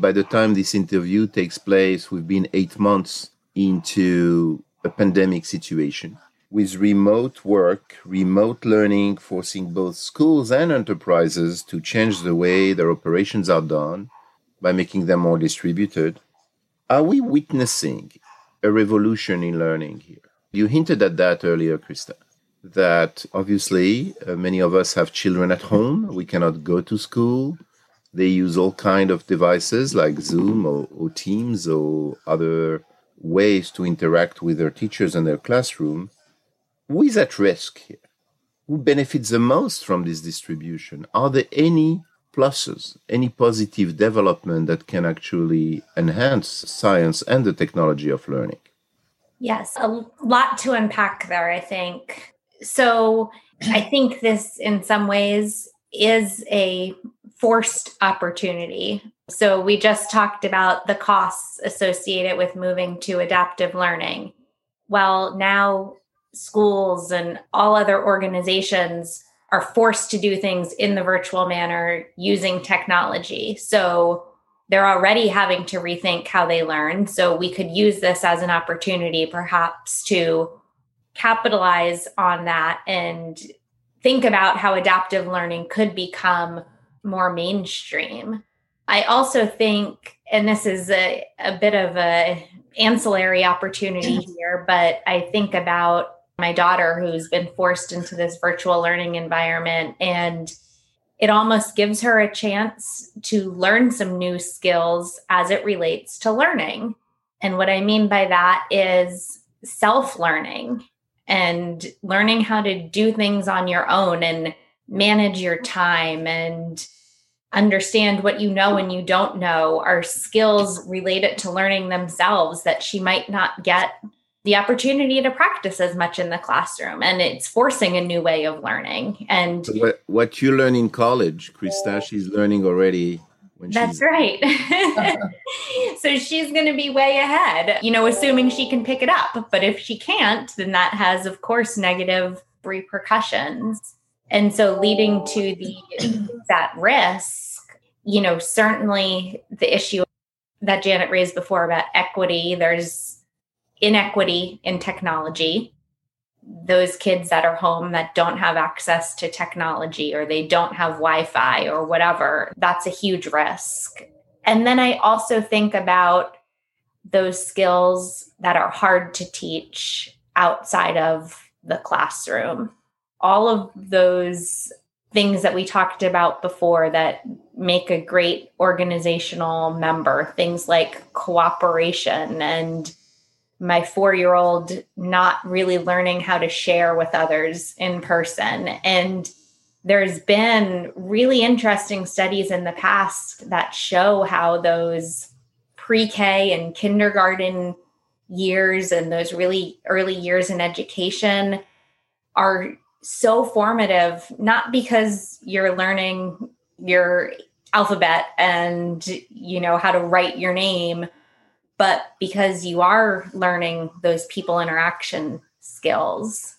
By the time this interview takes place, we've been eight months into a pandemic situation with remote work, remote learning forcing both schools and enterprises to change the way their operations are done by making them more distributed. Are we witnessing a revolution in learning here? You hinted at that earlier, Krista, that obviously uh, many of us have children at home. We cannot go to school. They use all kind of devices like Zoom or, or Teams or other ways to interact with their teachers and their classroom who is at risk here? Who benefits the most from this distribution? Are there any pluses, any positive development that can actually enhance science and the technology of learning? Yes, a lot to unpack there, I think. So I think this, in some ways, is a forced opportunity. So we just talked about the costs associated with moving to adaptive learning. Well, now schools and all other organizations are forced to do things in the virtual manner using technology. So they're already having to rethink how they learn. So we could use this as an opportunity perhaps to capitalize on that and think about how adaptive learning could become more mainstream. I also think, and this is a, a bit of a ancillary opportunity here, but I think about my daughter who's been forced into this virtual learning environment and it almost gives her a chance to learn some new skills as it relates to learning. And what I mean by that is self learning and learning how to do things on your own and manage your time and understand what you know and you don't know are skills related to learning themselves that she might not get the opportunity to practice as much in the classroom. And it's forcing a new way of learning. And what, what you learn in college krista she's learning already that's right. So she's going to be way ahead you know assuming she can pick it up. But if she can't then that has of course negative repercussions and so leading to the that risk you know certainly the issue that janet raised before about equity there's inequity in technology those kids that are home that don't have access to technology or they don't have Wi-Fi or whatever, that's a huge risk. And then I also think about those skills that are hard to teach outside of the classroom. All of those things that we talked about before that make a great organizational member, things like cooperation and my four year old not really learning how to share with others in person. And there's been really interesting studies in the past that show how those pre K and kindergarten years and those really early years in education are so formative, not because you're learning your alphabet and you know how to write your name but because you are learning those people interaction skills.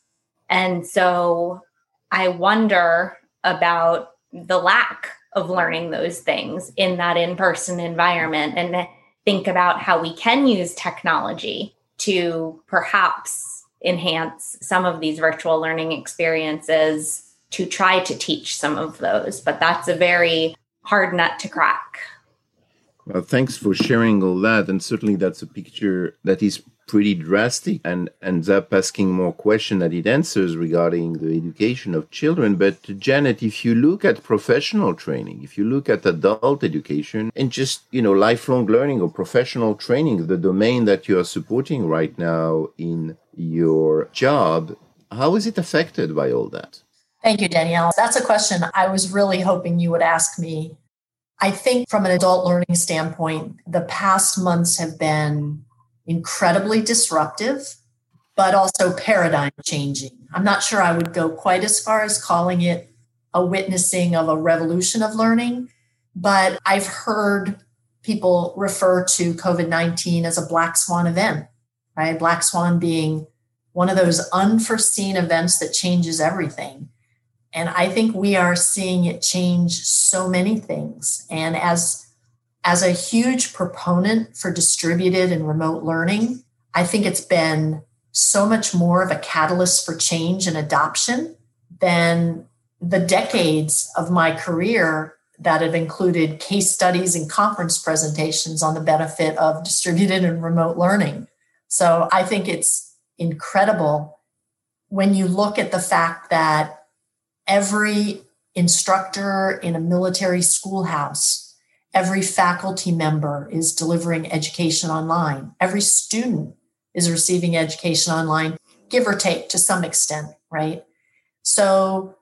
And so I wonder about the lack of learning those things in that in person environment and think about how we can use technology to perhaps enhance some of these virtual learning experiences to try to teach some of those. But that's a very hard nut to crack. Well, thanks for sharing all that. And certainly that's a picture that is pretty drastic and ends up asking more questions than it answers regarding the education of children. But Janet, if you look at professional training, if you look at adult education and just, you know, lifelong learning or professional training, the domain that you are supporting right now in your job, how is it affected by all that? Thank you, Danielle. That's a question I was really hoping you would ask me I think from an adult learning standpoint, the past months have been incredibly disruptive, but also paradigm changing. I'm not sure I would go quite as far as calling it a witnessing of a revolution of learning, but I've heard people refer to COVID 19 as a black swan event, right? Black swan being one of those unforeseen events that changes everything. And I think we are seeing it change so many things. And as as a huge proponent for distributed and remote learning, I think it's been so much more of a catalyst for change and adoption than the decades of my career that have included case studies and conference presentations on the benefit of distributed and remote learning. So I think it's incredible when you look at the fact that every instructor in a military schoolhouse, every faculty member is delivering education online, every student is receiving education online, give or take to some extent, right? So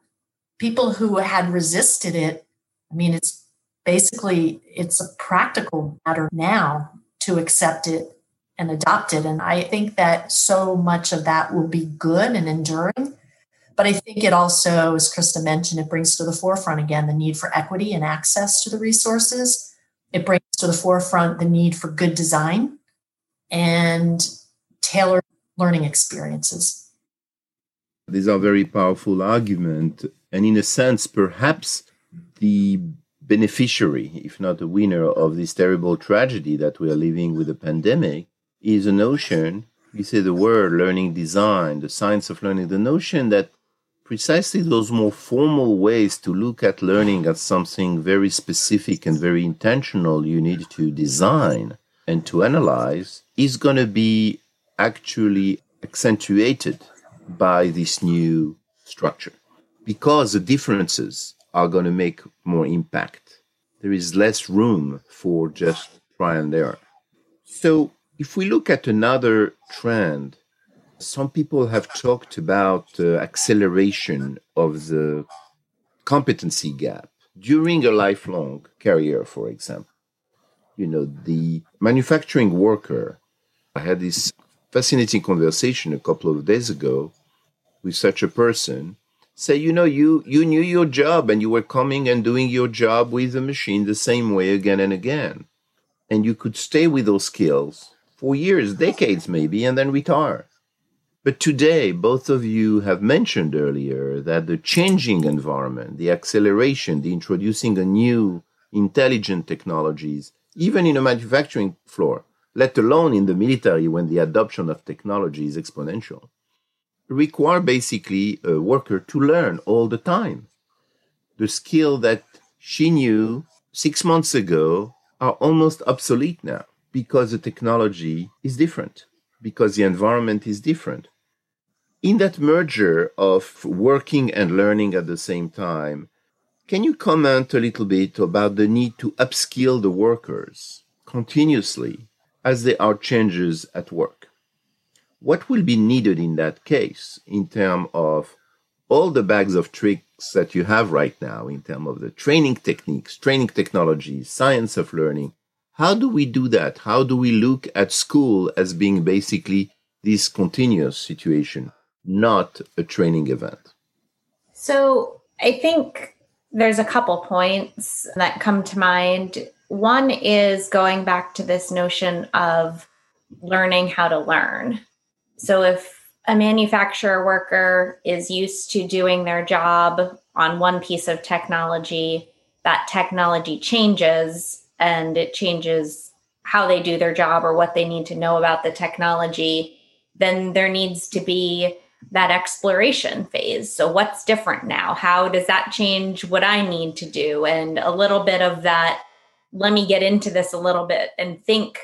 people who had resisted it, I mean, it's basically it's a practical matter now to accept it and adopted. And I think that so much of that will be good and enduring. But I think it also, as Krista mentioned, it brings to the forefront again the need for equity and access to the resources. It brings to the forefront the need for good design and tailored learning experiences. These are very powerful arguments. And in a sense, perhaps the beneficiary, if not the winner, of this terrible tragedy that we are living with the pandemic is a notion. You say the word learning design, the science of learning, the notion that precisely those more formal ways to look at learning as something very specific and very intentional you need to design and to analyze is going to be actually accentuated by this new structure because the differences are going to make more impact. There is less room for just try and error. So, if we look at another trend, some people have talked about the acceleration of the competency gap during a lifelong career, for example. You know, the manufacturing worker, I had this fascinating conversation a couple of days ago with such a person say you know you you knew your job and you were coming and doing your job with the machine the same way again and again and you could stay with those skills for years decades maybe and then retire but today both of you have mentioned earlier that the changing environment the acceleration the introducing a new intelligent technologies even in a manufacturing floor let alone in the military when the adoption of technology is exponential, require basically a worker to learn all the time. The skill that she knew six months ago are almost obsolete now because the technology is different, because the environment is different. In that merger of working and learning at the same time, can you comment a little bit about the need to upskill the workers continuously as there are changes at work. What will be needed in that case in terms of all the bags of tricks that you have right now in terms of the training techniques, training technologies, science of learning? How do we do that? How do we look at school as being basically this continuous situation, not a training event? So I think there's a couple points that come to mind one is going back to this notion of learning how to learn. So if a manufacturer worker is used to doing their job on one piece of technology, that technology changes and it changes how they do their job or what they need to know about the technology, then there needs to be that exploration phase. So, what's different now? How does that change what I need to do? And a little bit of that let me get into this a little bit and think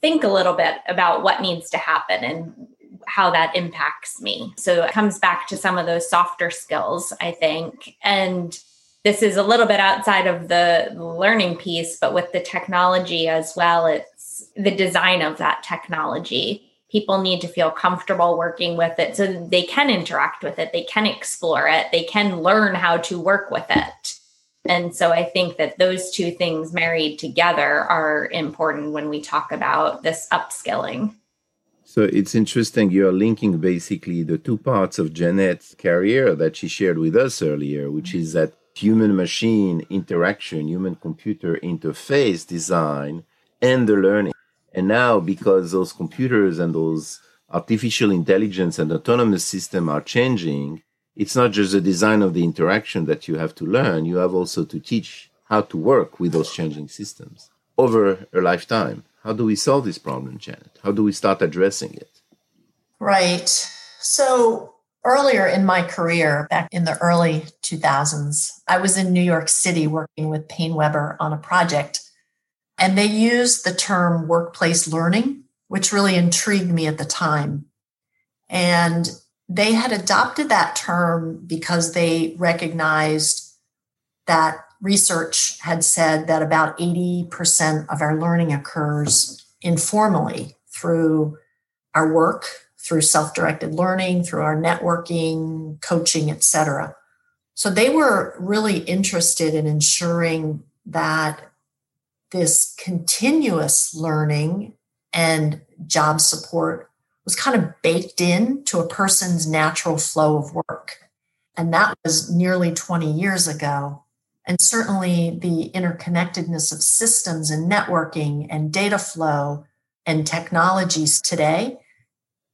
think a little bit about what needs to happen and how that impacts me. So it comes back to some of those softer skills, I think. And this is a little bit outside of the learning piece, but with the technology as well, it's the design of that technology. People need to feel comfortable working with it so they can interact with it, they can explore it, they can learn how to work with it. And so I think that those two things married together are important when we talk about this upskilling. So it's interesting. You're linking basically the two parts of Janette's career that she shared with us earlier, which is that human machine interaction, human computer interface design, and the learning. And now, because those computers and those artificial intelligence and autonomous system are changing, it's not just the design of the interaction that you have to learn, you have also to teach how to work with those changing systems. over a lifetime. How do we solve this problem, Janet? How do we start addressing it? Right. So, earlier in my career, back in the early 2000s, I was in New York City working with PaineWebber on a project, and they used the term workplace learning, which really intrigued me at the time. And they had adopted that term because they recognized that research had said that about 80% of our learning occurs informally through our work, through self-directed learning, through our networking, coaching, etc. So they were really interested in ensuring that this continuous learning and job support was kind of baked in to a person's natural flow of work. And that was nearly 20 years ago. And certainly the interconnectedness of systems and networking and data flow and technologies today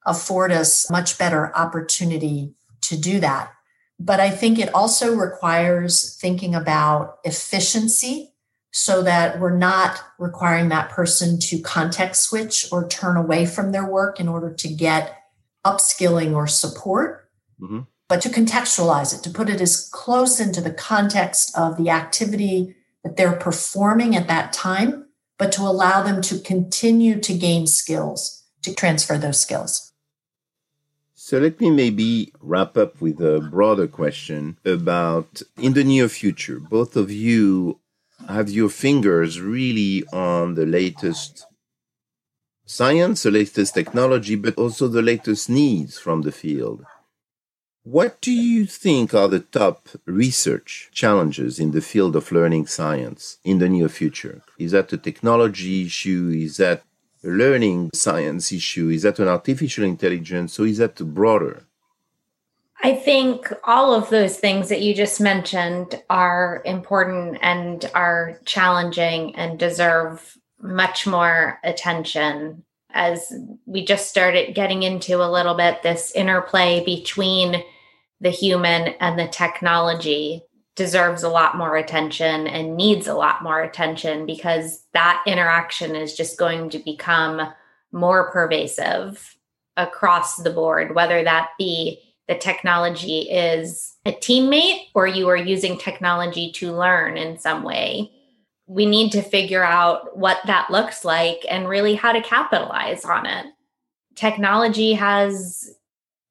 afford us much better opportunity to do that. But I think it also requires thinking about efficiency so that we're not requiring that person to context switch or turn away from their work in order to get upskilling or support, mm-hmm. but to contextualize it, to put it as close into the context of the activity that they're performing at that time, but to allow them to continue to gain skills, to transfer those skills. So let me maybe wrap up with a broader question about in the near future, both of you have your fingers really on the latest science, the latest technology, but also the latest needs from the field. What do you think are the top research challenges in the field of learning science in the near future? Is that a technology issue? Is that learning science issue? Is that an artificial intelligence? Or is that broader? I think all of those things that you just mentioned are important and are challenging and deserve much more attention as we just started getting into a little bit this interplay between the human and the technology deserves a lot more attention and needs a lot more attention because that interaction is just going to become more pervasive across the board whether that be the technology is a teammate or you are using technology to learn in some way. We need to figure out what that looks like and really how to capitalize on it. Technology has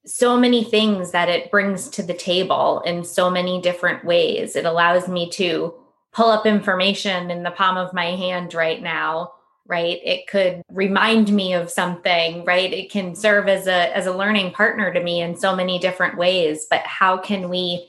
so many things that it brings to the table in so many different ways. It allows me to pull up information in the palm of my hand right now right? It could remind me of something right? It can serve as a as a learning partner to me in so many different ways but how can we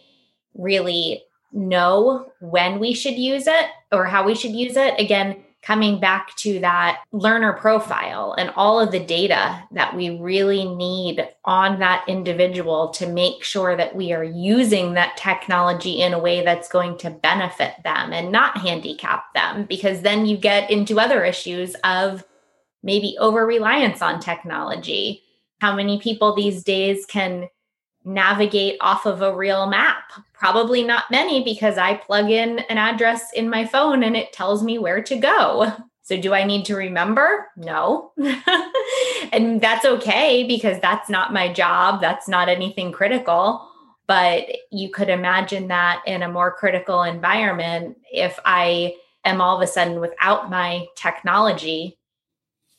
really know when we should use it or how we should use it? Again coming back to that learner profile and all of the data that we really need on that individual to make sure that we are using that technology in a way that's going to benefit them and not handicap them, because then you get into other issues of maybe over reliance on technology. How many people these days can navigate off of a real map? Probably not many because I plug in an address in my phone and it tells me where to go. So, do I need to remember? No. and that's okay because that's not my job. That's not anything critical. But you could imagine that in a more critical environment, if I am all of a sudden without my technology,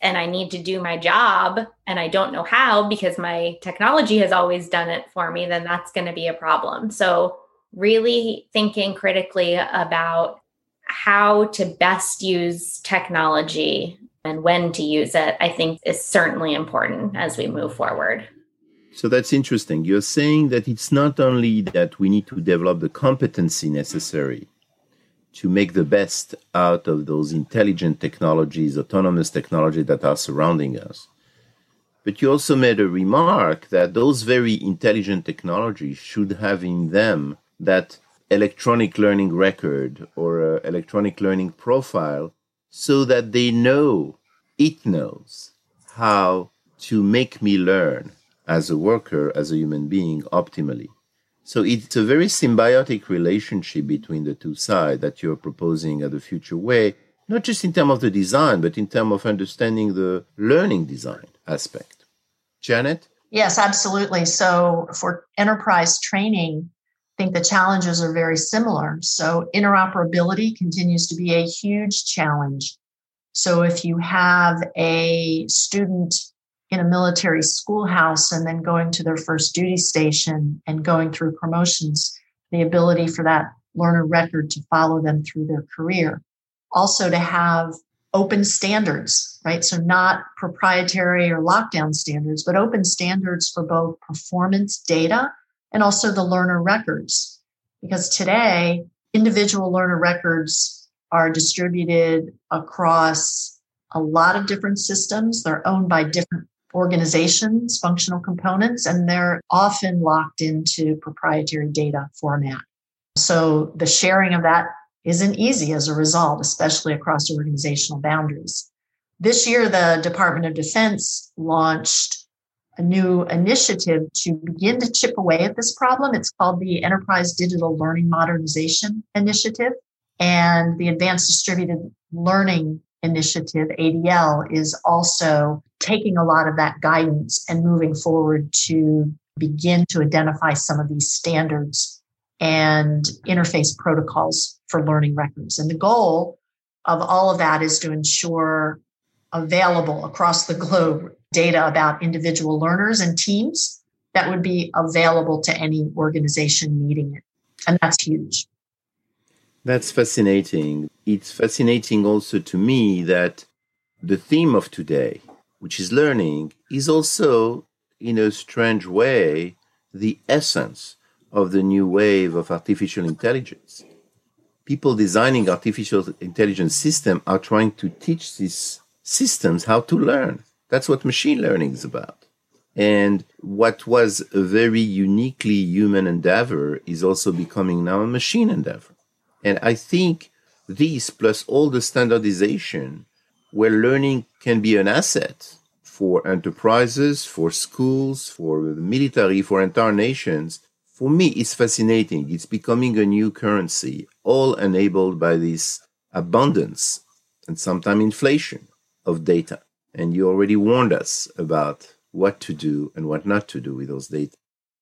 and I need to do my job and I don't know how because my technology has always done it for me, then that's going to be a problem. So, really thinking critically about how to best use technology and when to use it, I think is certainly important as we move forward. So that's interesting. You're saying that it's not only that we need to develop the competency necessary to make the best out of those intelligent technologies, autonomous technology that are surrounding us. But you also made a remark that those very intelligent technologies should have in them that electronic learning record or uh, electronic learning profile so that they know, it knows how to make me learn as a worker, as a human being optimally. So it's a very symbiotic relationship between the two sides that you're proposing at the future way. not just in terms of the design, but in terms of understanding the learning design aspect. Janet? Yes, absolutely. So for enterprise training, think the challenges are very similar. So interoperability continues to be a huge challenge. So if you have a student in a military schoolhouse and then going to their first duty station and going through promotions, the ability for that learner record to follow them through their career. Also to have open standards, right? So not proprietary or lockdown standards, but open standards for both performance data and also the learner records. Because today, individual learner records are distributed across a lot of different systems. They're owned by different organizations, functional components, and they're often locked into proprietary data format. So the sharing of that isn't easy as a result, especially across organizational boundaries. This year, the Department of Defense launched a new initiative to begin to chip away at this problem. It's called the Enterprise Digital Learning Modernization Initiative. And the Advanced Distributed Learning Initiative, ADL, is also taking a lot of that guidance and moving forward to begin to identify some of these standards and interface protocols for learning records. And the goal of all of that is to ensure available across the globe data about individual learners and teams that would be available to any organization needing it. And that's huge. That's fascinating. It's fascinating also to me that the theme of today, which is learning, is also, in a strange way, the essence of the new wave of artificial intelligence. People designing artificial intelligence systems are trying to teach these systems how to learn. That's what machine learning is about. And what was a very uniquely human endeavor is also becoming now a machine endeavor. And I think this plus all the standardization where learning can be an asset for enterprises, for schools, for the military, for entire nations, for me, it's fascinating. It's becoming a new currency, all enabled by this abundance and sometimes inflation of data. And you already warned us about what to do and what not to do with those data.